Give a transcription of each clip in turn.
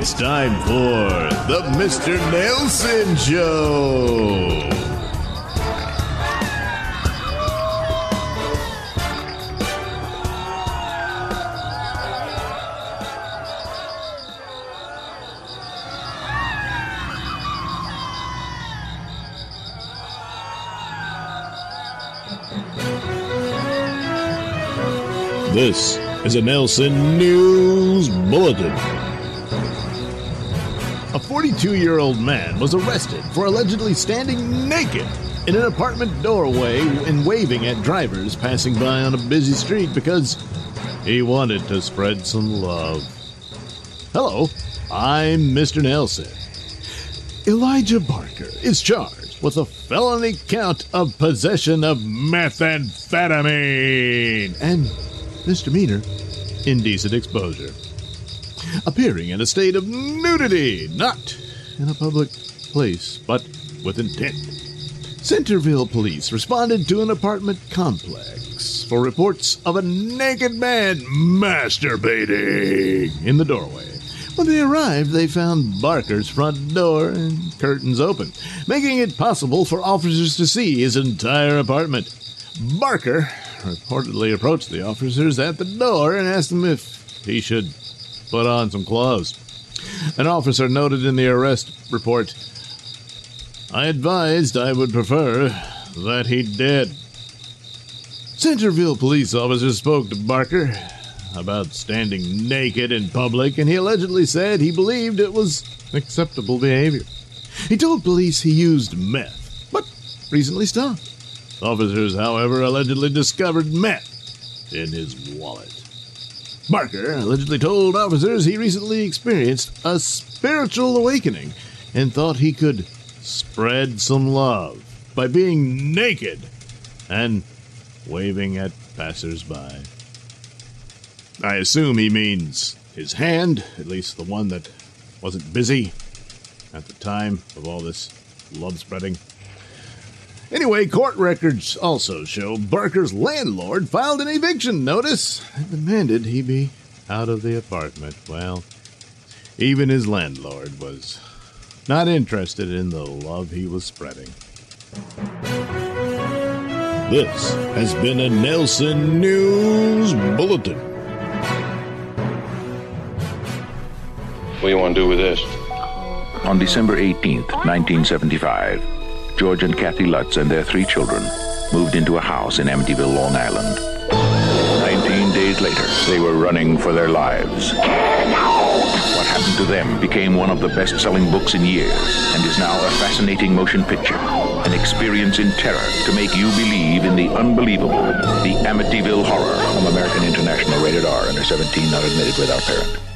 it's time for the Mr. Nailsin Show. This is a Nailsin News Bulletin. A 42 year old man was arrested for allegedly standing naked in an apartment doorway and waving at drivers passing by on a busy street because he wanted to spread some love. Hello, I'm Mr. Nailsin. Elijah Barker is charged with a felony count of possession of methamphetamine and misdemeanor indecent exposure. Appearing in a state of nudity, not in a public place, but with intent. Centerville police responded to an apartment complex for reports of a naked man masturbating in the doorway. When they arrived, they found Barker's front door and curtains open, making it possible for officers to see his entire apartment. Barker reportedly approached the officers at the door and asked them if he should put on some clothes. An officer noted in the arrest report, I advised I would prefer that he did. Centerville police officers spoke to Barker about standing naked in public, and he allegedly said he believed it was acceptable behavior. He told police he used meth, but recently stopped. Officers, however, allegedly discovered meth in his wallet. Barker allegedly told officers he recently experienced a spiritual awakening and thought he could spread some love by being naked and waving at passersby. I assume he means his hand, at least the one that wasn't busy at the time of all this love spreading. Anyway, court records also show Barker's landlord filed an eviction notice and demanded he be out of the apartment. Well, even his landlord was not interested in the love he was spreading. This has been a Nailsin News Bulletin. What do you want to do with this? On December 18th, 1975, George and Kathy Lutz and their three children moved into a house in Amityville, Long Island. Nineteen days later, they were running for their lives. What happened to them became one of the best selling books in years and is now a fascinating motion picture. An experience in terror to make you believe in the unbelievable. The Amityville Horror from American International, rated R, under 17, not admitted without parent.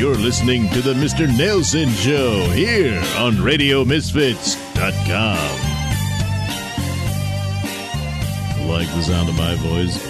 You're listening to the Mr. Nailsin Show here on RadioMisfits.com. like the sound of my voice?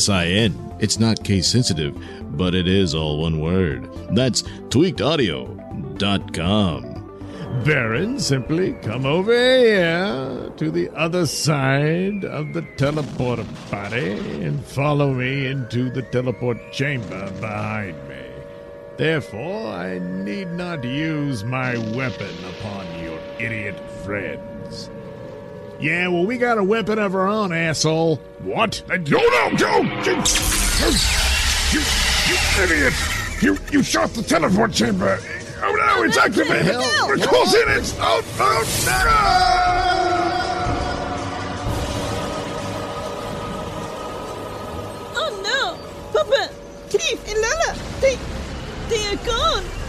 I N. It's not case sensitive, but it is all one word. That's tweakedaudio.com. Baron, simply come over here to the other side of the teleporter body and follow me into the teleport chamber behind me. Therefore, I need not use my weapon upon your idiot friends. Yeah, well, we got a weapon of our own, asshole. What? Uh, No, no, no! You, you, you idiot! You, you shot the teleport chamber! Oh no, it's activated! hell? We're close in it! Oh, oh, Oh no! Papa, Cliff, and Lola, they, they are gone.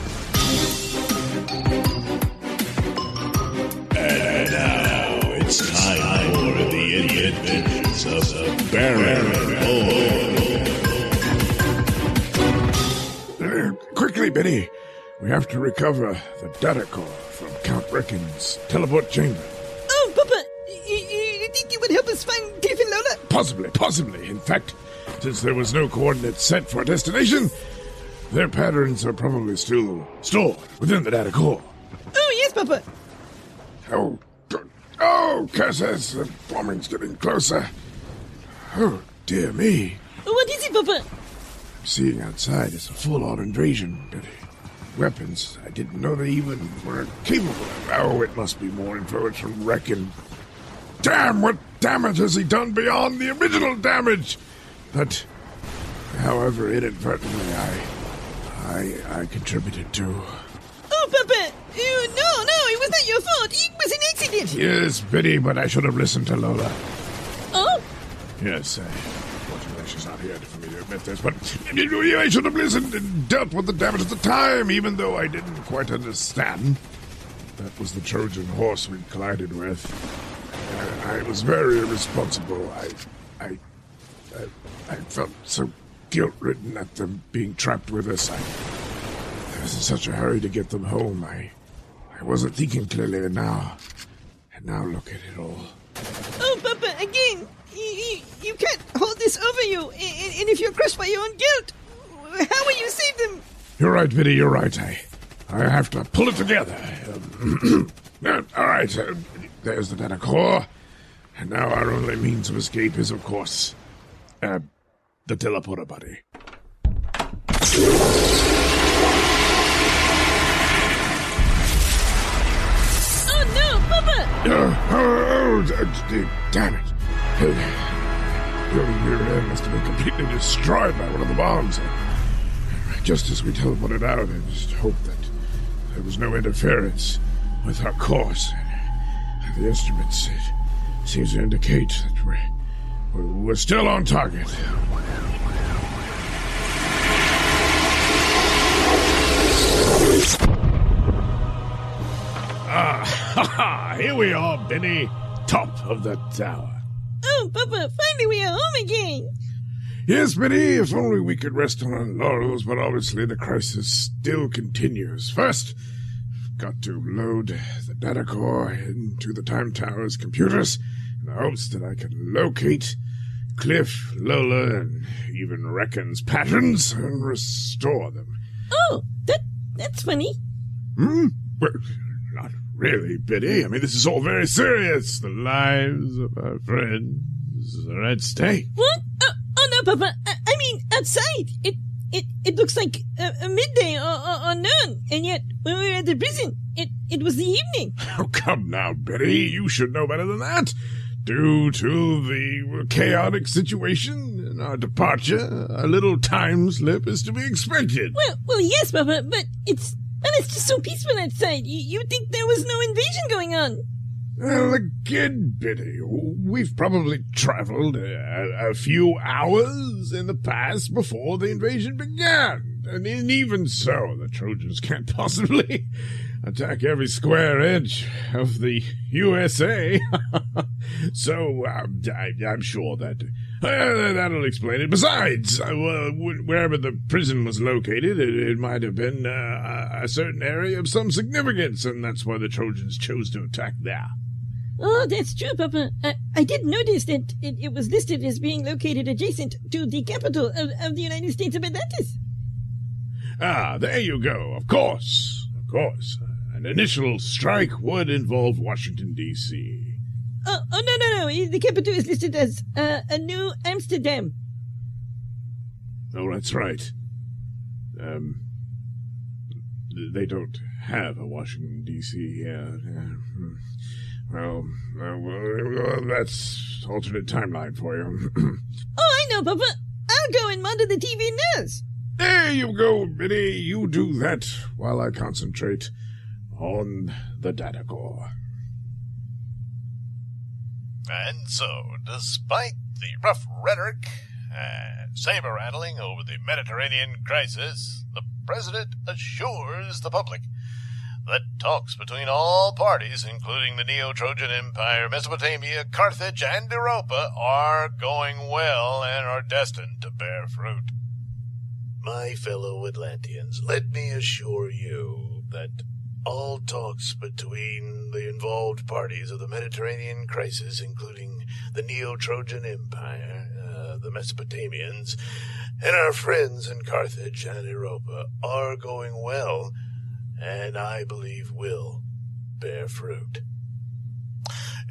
Adventures of Baron! Uh, quickly, Biddy! We have to recover the data core from Count Reckon's teleport chamber. Oh, Papa, you, think you would help us find Cliff and Lola? Possibly, possibly. In fact, since there was no coordinates set for destination, their patterns are probably still stored within the data core. Oh, yes, Papa. Oh. Oh, curses! The bombing's getting closer. Oh, dear me. What is it, Papa? Seeing outside is a full-on invasion, Biddy. Weapons I didn't know they even were capable of. Oh, it must be more influence from Reckon. Damn, what damage has he done beyond the original damage? But, however, inadvertently, I, I, I contributed to. Oh, Papa! You, no, no, it was not your fault. Was an accident. Yes, Biddy, but I should have listened to Lola. Oh, Yes, uh, fortunately she's not here for me to admit this, but I should have listened and dealt with the damage at the time, even though I didn't quite understand. That was the Trojan horse we collided with. Uh, I was very irresponsible. I, I, I, I felt so guilt-ridden at them being trapped with us. I, I was in such a hurry to get them home. I, I wasn't thinking clearly, and now, and now look at it all. oh, Papa, again. You, you, you can't hold this over you. And, and- if you're crushed by your own guilt, how will you save them? You're right, Vinny. You're right. I, I have to pull it together. All right. Uh, there's the data core, and now our only means of escape is, of course, uh, the teleporter buddy. Damn it! Your rear must have been completely destroyed by one of the bombs. Just as we teleported out, I just hoped that there was no interference with our course. The instruments seems to indicate that we're, we're still on target. Here we are, Biddy, top of the tower. Oh, Papa, finally we are home again. Yes, Biddy, if only we could rest on our laurels, but obviously the crisis still continues. First, I've got to load the data core into the Time Tower's computers in the hopes that I can locate Cliff, Lola, and even Reckon's patterns and restore them. Oh, that that's funny. Hmm? Not really, Biddy. I mean, this is all very serious. The lives of our friends are at stake. What? Oh, oh no, Papa. I, I mean, outside. It it it looks like uh, a midday or, or, or noon, and yet when we were at the prison, it it was the evening. Oh, come now, Biddy. You should know better than that. Due to the chaotic situation and our departure, a little time slip is to be expected. Well, well, yes, Papa, but it's well, it's just so peaceful outside. You, would think there was no invasion going on? Well, again, Biddy, we've probably traveled a, a, few hours in the past before the invasion began. And even so, the Trojans can't possibly attack every square inch of the USA. so um, I, am sure that uh, that'll explain it. Besides, uh, wherever the prison was located, it, it might have been uh, a certain area of some significance, and that's why the Trojans chose to attack there. Oh, that's true, Papa. I, I did notice that it, it, was listed as being located adjacent to the capital of, of the United States of Atlantis. Ah, there you go. Of course. Of course. An initial strike would involve Washington, D.C. Oh, oh, no, no, no. The capital is listed as uh, a New Amsterdam. Oh, that's right. Um, they don't have a Washington, D.C. here. Uh, well, uh, well, that's alternate timeline for you. oh, I know, Papa. I'll go and monitor the TV news. There you go, Biddy. You do that while I concentrate on the data core. And so, despite the rough rhetoric and saber rattling over the Mediterranean crisis, the President assures the public that talks between all parties, including the Neo Trojan Empire, Mesopotamia, Carthage, and Europa, are going well and are destined to bear fruit. My fellow Atlanteans, let me assure you that all talks between the involved parties of the Mediterranean crisis, including the Neo Trojan Empire, uh, the Mesopotamians, and our friends in Carthage and Europa, are going well and I believe will bear fruit.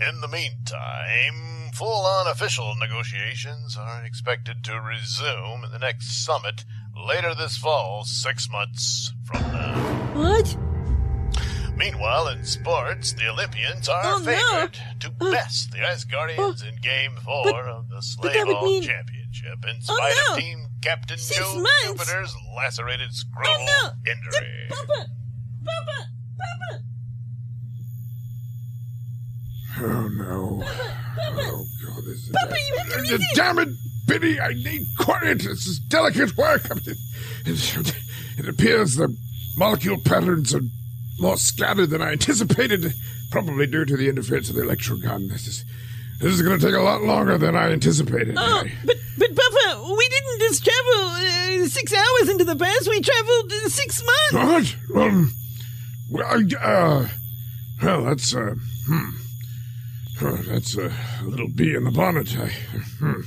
In the meantime, full on official negotiations are expected to resume in the next summit later this fall, six months from now. What? Meanwhile, in sports, the Olympians are oh, favored no. to uh, best the Asgardians uh, in Game 4 but, of the Slayhall mean... Championship in oh, spite no. of Team Captain Six Joe months? Jupiter's lacerated Oh, no. injury. Papa! Papa! Papa! Oh no. Papa! Oh god, this is Papa, you have to Damn it, Biddy, I need quiet. This is delicate work. I mean, it, it appears the molecule patterns are more scattered than I anticipated, probably due to the interference of the electrogun. This is this is going to take a lot longer than I anticipated. Oh, I- but, but Papa, we didn't just travel uh, six hours into the past, we traveled uh, six months! What? Um, well, I- uh, well, that's, uh, hmm. Oh, that's a little bee in the bonnet. I, hmm.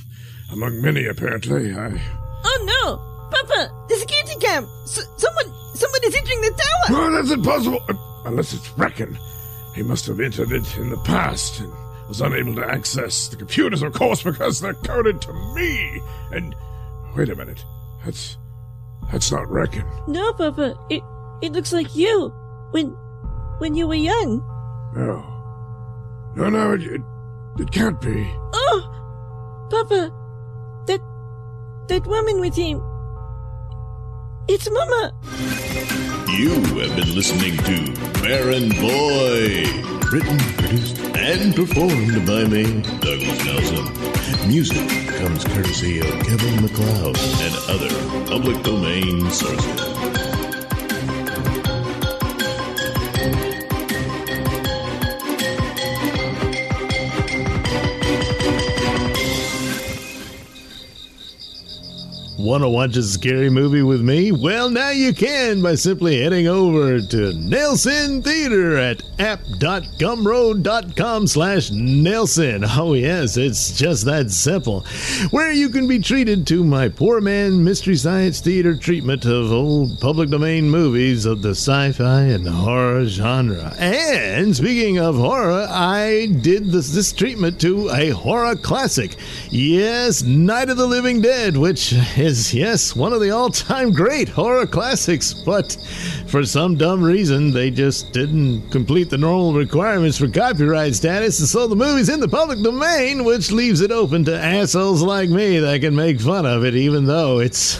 Among many, apparently. I. Oh no! Papa, the security cam! S- someone, someone is entering the tower! Oh, that's impossible! Unless it's Reckon. He must have entered it in the past and was unable to access the computers, of course, because they're coded to me. And wait a minute. That's. That's not Reckon. No, Papa, it, it looks like you. When, when you were young. No. No, no, it, it, it can't be. Oh! Papa, that, that woman with him. It's Mama! You have been listening to Baron Void. Written, produced, and performed by me, Douglas Nelson. Music comes courtesy of Kevin MacLeod and other public domain sources. Want to watch a scary movie with me? Well, now you can by simply heading over to Nailsin Theater at app.gumroad.com slash Nailsin. Oh, yes, it's just that simple. Where you can be treated to my poor man Mystery Science Theater treatment of old public domain movies of the sci fi and horror genre. And speaking of horror, I did this, this treatment to a horror classic. Yes, Night of the Living Dead, which is, yes, one of the all time great horror classics, but for some dumb reason, they just didn't complete the normal requirements for copyright status, and so the movie's in the public domain, which leaves it open to assholes like me that can make fun of it, even though it's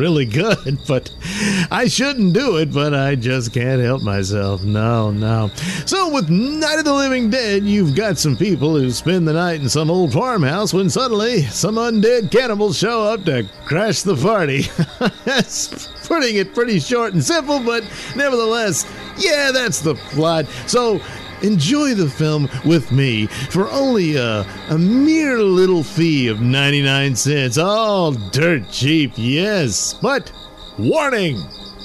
really good, but I shouldn't do it, but I just can't help myself. No, no. So, with Night of the Living Dead, you've got some people who spend the night in some old farmhouse when suddenly some undead cannibals show up to crash the party. That's putting it pretty short and simple, but nevertheless, yeah, that's the plot. So, enjoy the film with me for only a, a mere little fee of 99 cents. All dirt cheap, yes. But warning!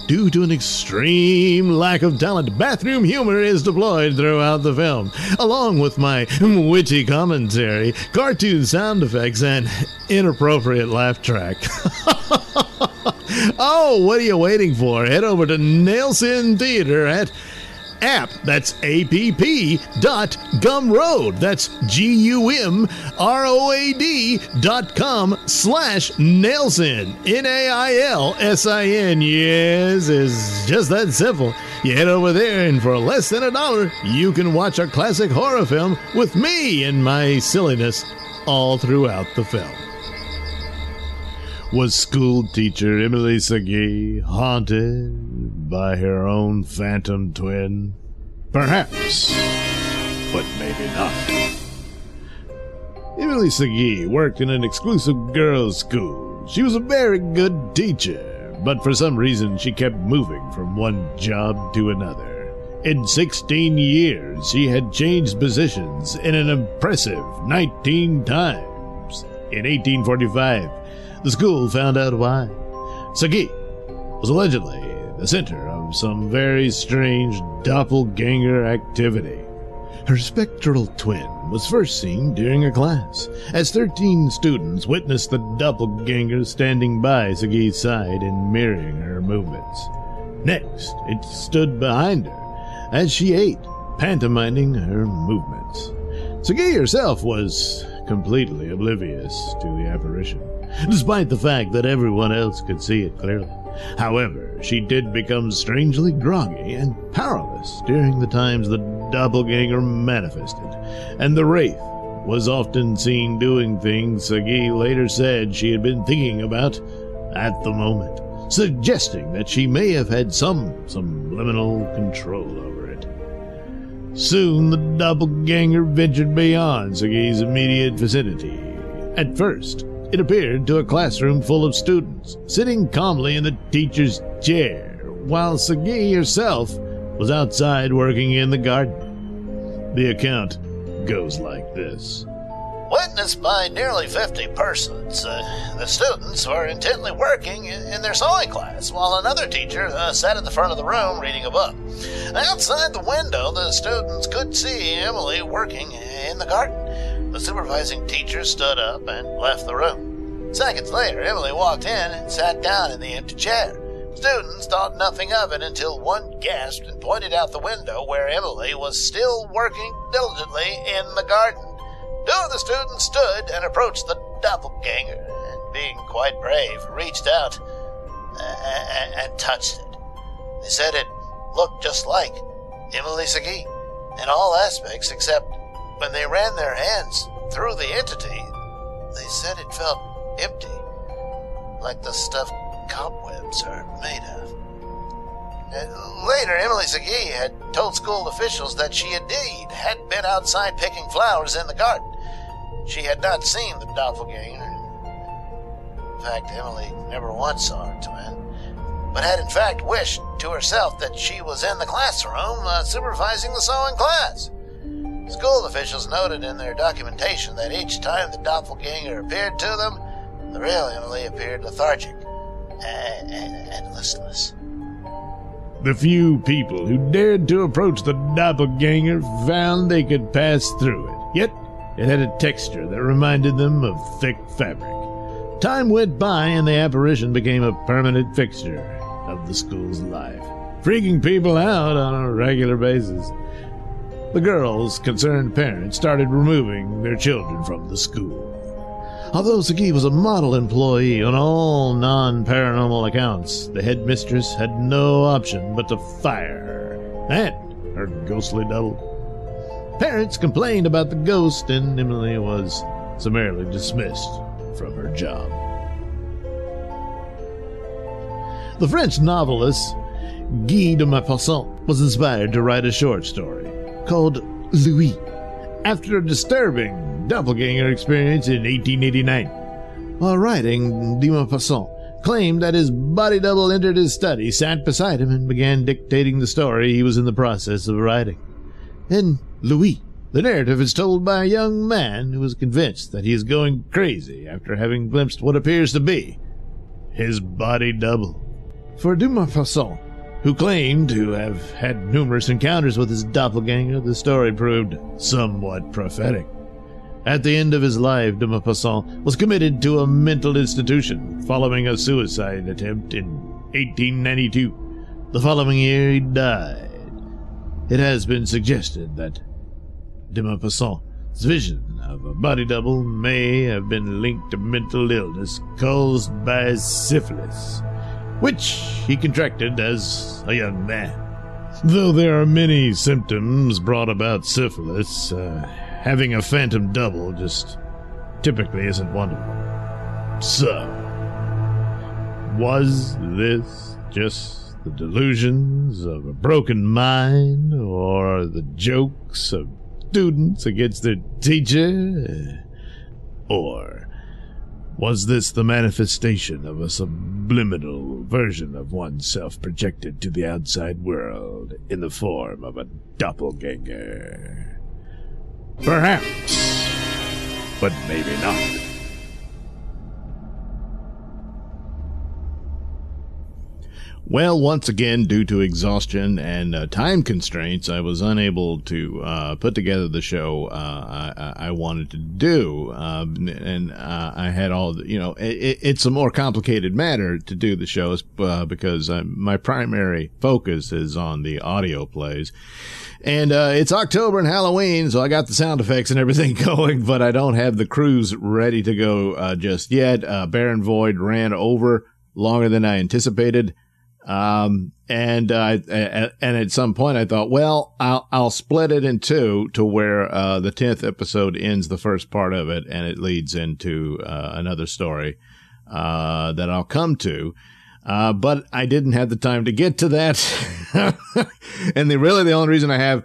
Due to an extreme lack of talent, bathroom humor is deployed throughout the film, along with my witty commentary, cartoon sound effects, and inappropriate laugh track. oh, what are you waiting for? Head over to Nailsin Theater at app. That's app dot gumroad. That's G U M R O A D dot com slash Nailsin. N A I L S I N. Yes, it's just that simple. You head over there, and for less than a dollar, you can watch a classic horror film with me and my silliness all throughout the film. Was school teacher Emily Segee haunted by her own phantom twin? Perhaps, but maybe not. Emily Segee worked in an exclusive girls' school. She was a very good teacher, but for some reason she kept moving from one job to another. In 16 years, she had changed positions in an impressive 19 times. In 1845, the school found out why. Segee was allegedly the center of some very strange doppelganger activity. Her spectral twin was first seen during a class, as 13 students witnessed the doppelganger standing by Segee's side and mirroring her movements. Next, it stood behind her as she ate, pantomiming her movements. Segee herself was completely oblivious to the apparition despite the fact that everyone else could see it clearly. However, she did become strangely groggy and powerless during the times the doppelganger manifested, and the wraith was often seen doing things Segee later said she had been thinking about at the moment, suggesting that she may have had some subliminal control over it. Soon the doppelganger ventured beyond Segee's immediate vicinity. At first, it appeared to a classroom full of students, sitting calmly in the teacher's chair, while Segee herself was outside working in the garden. The account goes like this. Witnessed by nearly 50 persons, uh, the students were intently working in, their sewing class, while another teacher uh, sat in the front of the room reading a book. Outside the window, the students could see Emily working in the garden. The supervising teacher stood up and left the room. Seconds later, Emily walked in and sat down in the empty chair. Students thought nothing of it until one gasped and pointed out the window where Emily was still working diligently in the garden. Two of the students stood and approached the doppelganger, and being quite brave, reached out and, and touched it. They said it looked just like Emily Segee in all aspects except when they ran their hands through the entity, they said it felt empty, like the stuff cobwebs are made of. And later, Emily Segee had told school officials that she indeed had been outside picking flowers in the garden. She had not seen the doppelganger. In fact, Emily never once saw her twin, but had in fact wished to herself that she was in the classroom uh, supervising the sewing class. School officials noted in their documentation that each time the doppelganger appeared to them, the real Emily appeared lethargic and, and, and listless. The few people who dared to approach the doppelganger found they could pass through it, yet it had a texture that reminded them of thick fabric. Time went by and the apparition became a permanent fixture of the school's life, freaking people out on a regular basis. The girls' concerned parents started removing their children from the school. Although Segee was a model employee on all non paranormal accounts, the headmistress had no option but to fire her and her ghostly double. Parents complained about the ghost, and Emily was summarily dismissed from her job. The French novelist Guy de Maupassant was inspired to write a short story called Louis after a disturbing doppelganger experience in 1889. While writing, de Maupassant claimed that his body double entered his study, sat beside him, and began dictating the story he was in the process of writing. In Louis, the narrative is told by a young man who is convinced that he is going crazy after having glimpsed what appears to be his body double. For de Maupassant, who claimed to have had numerous encounters with his doppelganger, the story proved somewhat prophetic. At the end of his life, de Maupassant was committed to a mental institution following a suicide attempt in 1892. The following year, he died. It has been suggested that de Maupassant's vision of a body double may have been linked to mental illness caused by syphilis, which he contracted as a young man. Though there are many symptoms brought about syphilis, uh, having a phantom double just typically isn't one of them. So, was this just the delusions of a broken mind or the jokes of students against their teacher? Or was this the manifestation of a subliminal version of oneself projected to the outside world in the form of a doppelganger? Perhaps, but maybe not. Well, once again, due to exhaustion and uh, time constraints, I was unable to uh, put together the show uh, I, I, wanted to do, um, and uh, I had all the, you know, it, it's a more complicated matter to do the shows uh, because uh, my primary focus is on the audio plays, and it's October and Halloween, so I got the sound effects and everything going, but I don't have the cruise ready to go just yet. Baron Void ran over longer than I anticipated. Um, and, uh, and at some point I thought, well, I'll, I'll split it in two to where, uh, the 10th episode ends the first part of it and it leads into, uh, another story, uh, that I'll come to. Uh, but I didn't have the time to get to that. and the really the only reason I have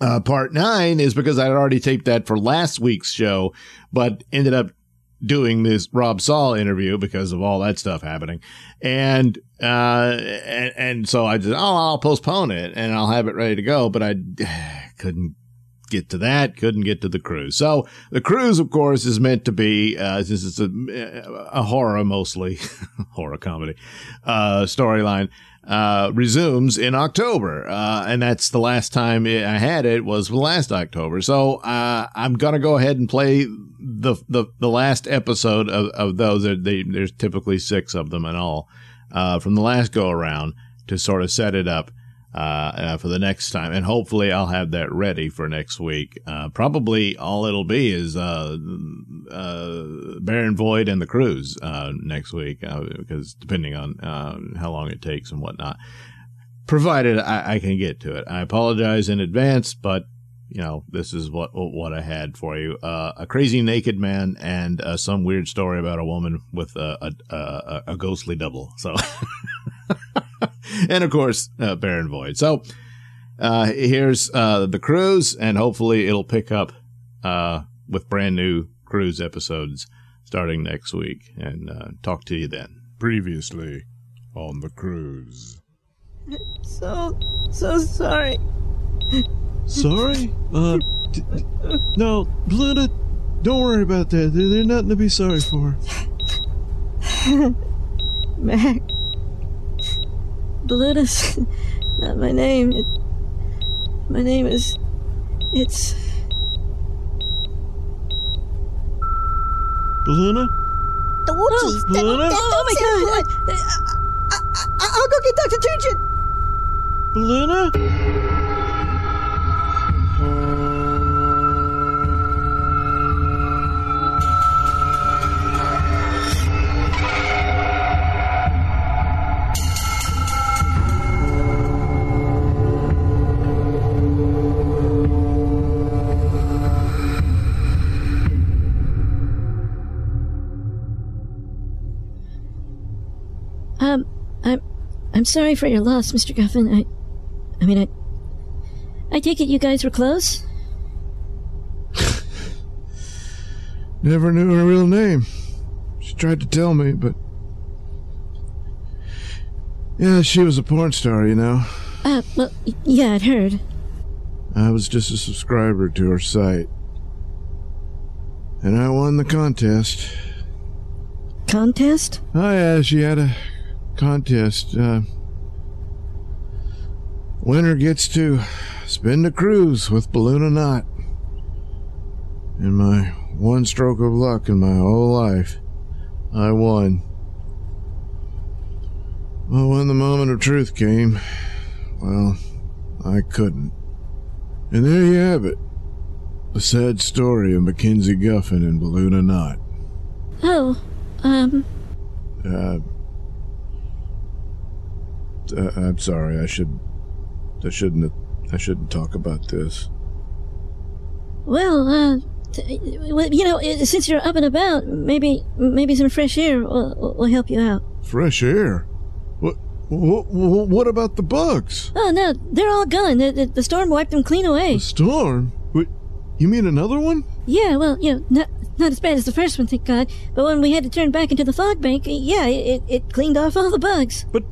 uh, part nine is because I would already taped that for last week's show, but ended up doing this Rob Saul interview because of all that stuff happening. And, uh, and, and so I just, oh, I'll postpone it and I'll have it ready to go. But I couldn't get to that, couldn't get to the cruise. So the cruise, of course, is meant to be, uh, since it's a, a horror mostly, horror comedy, uh, storyline uh, resumes in October. Uh, and that's the last time I had it was last October. So, uh, I'm going to go ahead and play the, the, the last episode of, of those. They, there's typically six of them in all, uh, from the last go around to sort of set it up. Uh, uh, for the next time, and hopefully I'll have that ready for next week. Uh, probably all it'll be is uh, uh, Baron Void and the cruise uh, next week, because depending on how long it takes and whatnot, provided I, I, can get to it. I apologize in advance, but you know this is what what I had for you: uh, a crazy naked man and uh, some weird story about a woman with a, a, a, a ghostly double. So. and of course, uh, Baron Void. So uh, here's uh, the cruise, and hopefully it'll pick up uh, with brand new cruise episodes starting next week. And uh, talk to you then. Previously on the cruise. So, so sorry. Sorry? Uh, d- d- no, Belinda, don't worry about that. There's nothing to be sorry for. Mac. Belinda's not my name. It, my name is. It's. Beluna? Oh, Beluna? Oh, oh, oh my god! I, I, I'll go get Dr. Turchin! Beluna? Sorry for your loss, Mr. Guffin. I, I mean, I, I take it you guys were close. Never knew her real name. She tried to tell me, but. Yeah, she was a porn star, you know. Uh, well, yeah, I'd heard. I was just a subscriber to her site. And I won the contest. Contest? Oh, yeah, she had a contest. Uh, winner gets to spend a cruise with Balloon and Knot. In my one stroke of luck in my whole life, I won. Well, when the moment of truth came, well, I couldn't. And there you have it. The sad story of Mackenzie Guffin and Balloon and Knot. Oh, um, Uh, uh, I'm sorry. I should. I shouldn't. I shouldn't talk about this. well, uh, t- you know, since you're up and about, maybe, maybe some fresh air will, will help you out. Fresh air. What? What? What about the bugs? Oh no, they're all gone. The, the, the storm wiped them clean away. The storm. What? You mean another one? Yeah, well, you know, not not as bad as the first one, thank God. But when we had to turn back into the fog bank, yeah, it, it cleaned off all the bugs. But,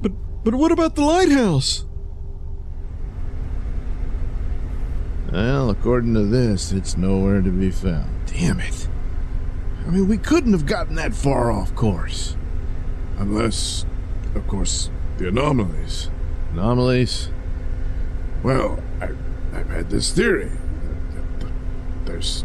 but, but what about the lighthouse? Well, according to this, it's nowhere to be found. Damn it! I mean, we couldn't have gotten that far off course, unless, of course, the anomalies. Anomalies? Well, I, I've had this theory there's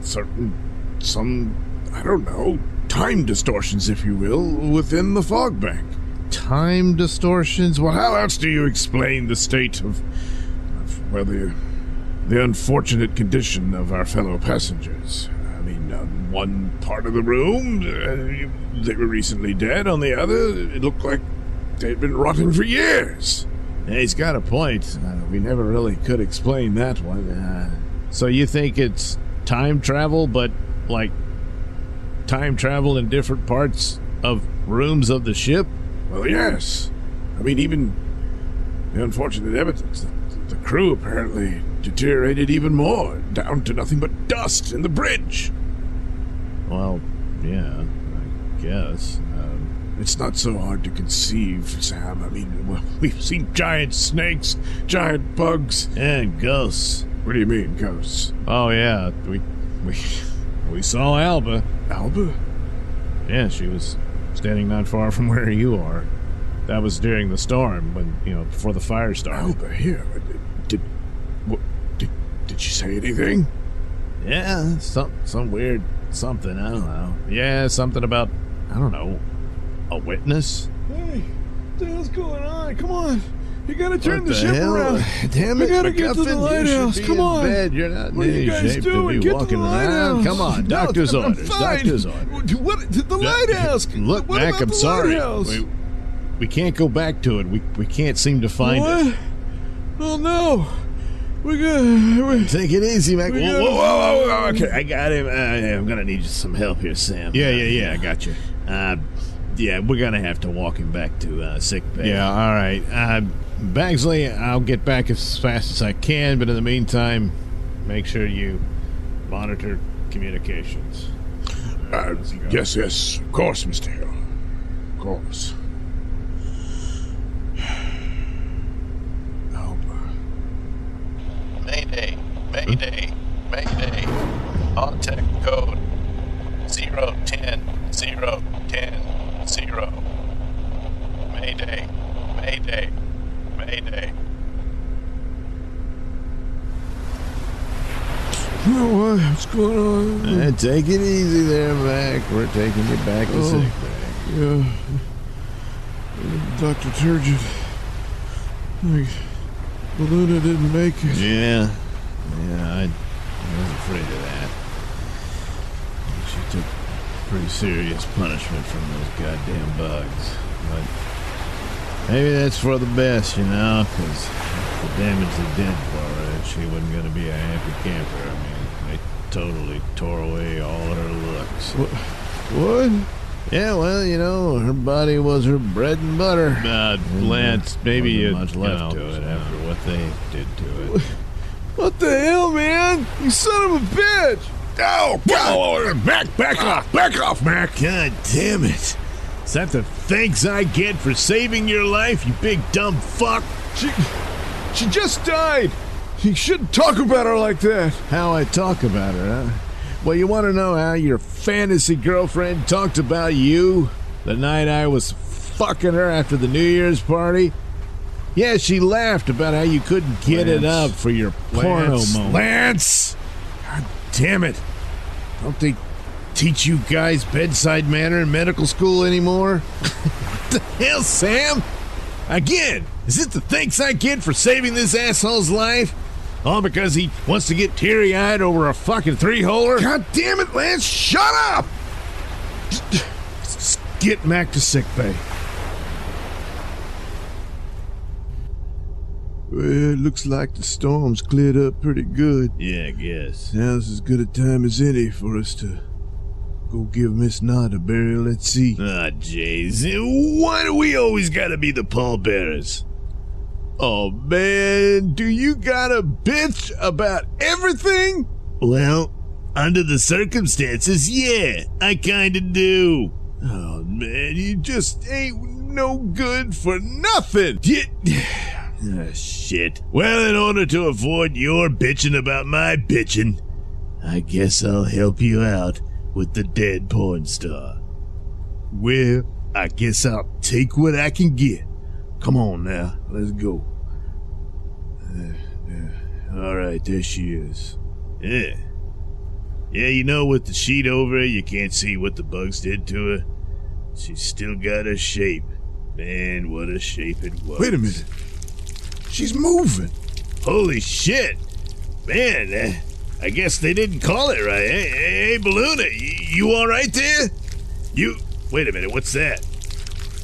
certain, some, I don't know, time distortions, if you will, within the fog bank. Time distortions? Well, how else do you explain the state of well, the, the unfortunate condition of our fellow passengers? I mean, on one part of the room, uh, they were recently dead. On the other, it looked like they'd been rotting for years. Yeah, he's got a point. Uh, we never really could explain that one. Uh, so you think it's time travel, but like time travel in different parts of rooms of the ship? Well, yes. I mean, even the unfortunate evidence that crew apparently deteriorated even more, down to nothing but dust in the bridge. Well, yeah, I guess. Um, It's not so hard to conceive, Sam. I mean, well, we've seen giant snakes, giant bugs. and ghosts. What do you mean, ghosts? Oh yeah, we we we saw Alba. Alba? Yeah, she was standing not far from where you are. That was during the storm, when you know before the fire started. Alba here. Did, what, did, did she say anything? Yeah, some some weird something. I don't know. Yeah, something about I don't know a witness. Hey, what the hell's going on? Come on. You gotta turn What the, ship hell? around. Damn We it, gotta get to the lighthouse. Come on. Bed. You're not What in are you any guys shape doing? to be Get to walking the around. lighthouse. Come on, No, doctor's I'm orders. fine. Doctor's orders. What? The lighthouse. Look, what Mac, I'm the sorry. We, we can't go back to it. We we can't seem to find what? it. Oh no. We got. We, Take it easy, Mac. Whoa, whoa, whoa, whoa, whoa, Okay, I got him. Uh, I'm gonna need some help here, Sam. Yeah, yeah, yeah. I got you. Uh, yeah, we're gonna have to walk him back to uh, sick bay. Yeah, all right. Uh, Bagsley, I'll get back as fast as I can, but in the meantime, make sure you monitor communications. uh, yes, yes. Of course, Mr. Hill. Of course. Alba. Mayday, Mayday, Mayday. Contact code 010 010 0. Mayday, Mayday, Mayday. What? What's going on? Uh, take it easy there, Mac. We're taking you back to Oh. sick bay. Yeah. Dr. Turgid. Like, Balloona didn't make it. Yeah, yeah, I, I was afraid of that. She took pretty serious punishment from those goddamn bugs. But maybe that's for the best, you know, because the damage they did for her, she wasn't going to be a happy camper. I mean, they totally tore away all her looks. What? What? Yeah, well, you know, her body was her bread and butter. Uh, Lance, maybe you much left know, to it after what they did to it. What the hell, man? You son of a bitch! Oh, God. back, back ah. off, back off, Mac. God damn it. Is that the thanks I get for saving your life, you big dumb fuck? She, she just died. You shouldn't talk about her like that. How I talk about her, huh? Well, you want to know how your fantasy girlfriend talked about you the night I was fucking her after the New Year's party? Yeah, she laughed about how you couldn't get it up for your porno Lance. moment. Lance! God damn it. Don't they teach you guys bedside manner in medical school anymore? what the hell, Sam? Again, is it the thanks I get for saving this asshole's life? All because he wants to get teary eyed over a fucking three holer? God damn it, Lance, shut up! Just get Mac to sick bay. Well, it looks like the storm's cleared up pretty good. Yeah, I guess. Now's as good a time as any for us to go give Miss Knott a burial at sea. Ah, jeez. Why do we always gotta be the pallbearers? Oh, man, do you gotta bitch about everything? Well, under the circumstances, yeah, I kinda do. Oh, man, you just ain't no good for nothing. You... Ah, shit. Well, in order to avoid your bitching about my bitching, I guess I'll help you out with the dead porn star. Well, I guess I'll take what I can get. Come on now, let's go. Uh, uh, all right, there she is. Yeah. Yeah, you know, with the sheet over her, you can't see what the bugs did to her. She's still got her shape. Man, what a shape it was. Wait a minute. She's moving. Holy shit! Man, uh, I guess they didn't call it right. Hey, hey, hey Balloona, you, you all right there? You. Wait a minute, what's that?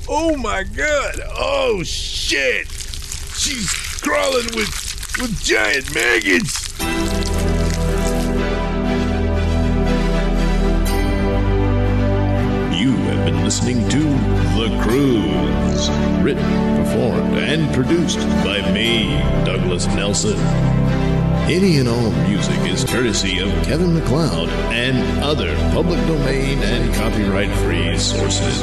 Oh my god! Oh shit! She's crawling with with giant maggots! You have been listening to The Cruise, written, performed, and produced by me, Douglas Nelson. Any and all music is courtesy of Kevin MacLeod and other public domain and copyright free sources.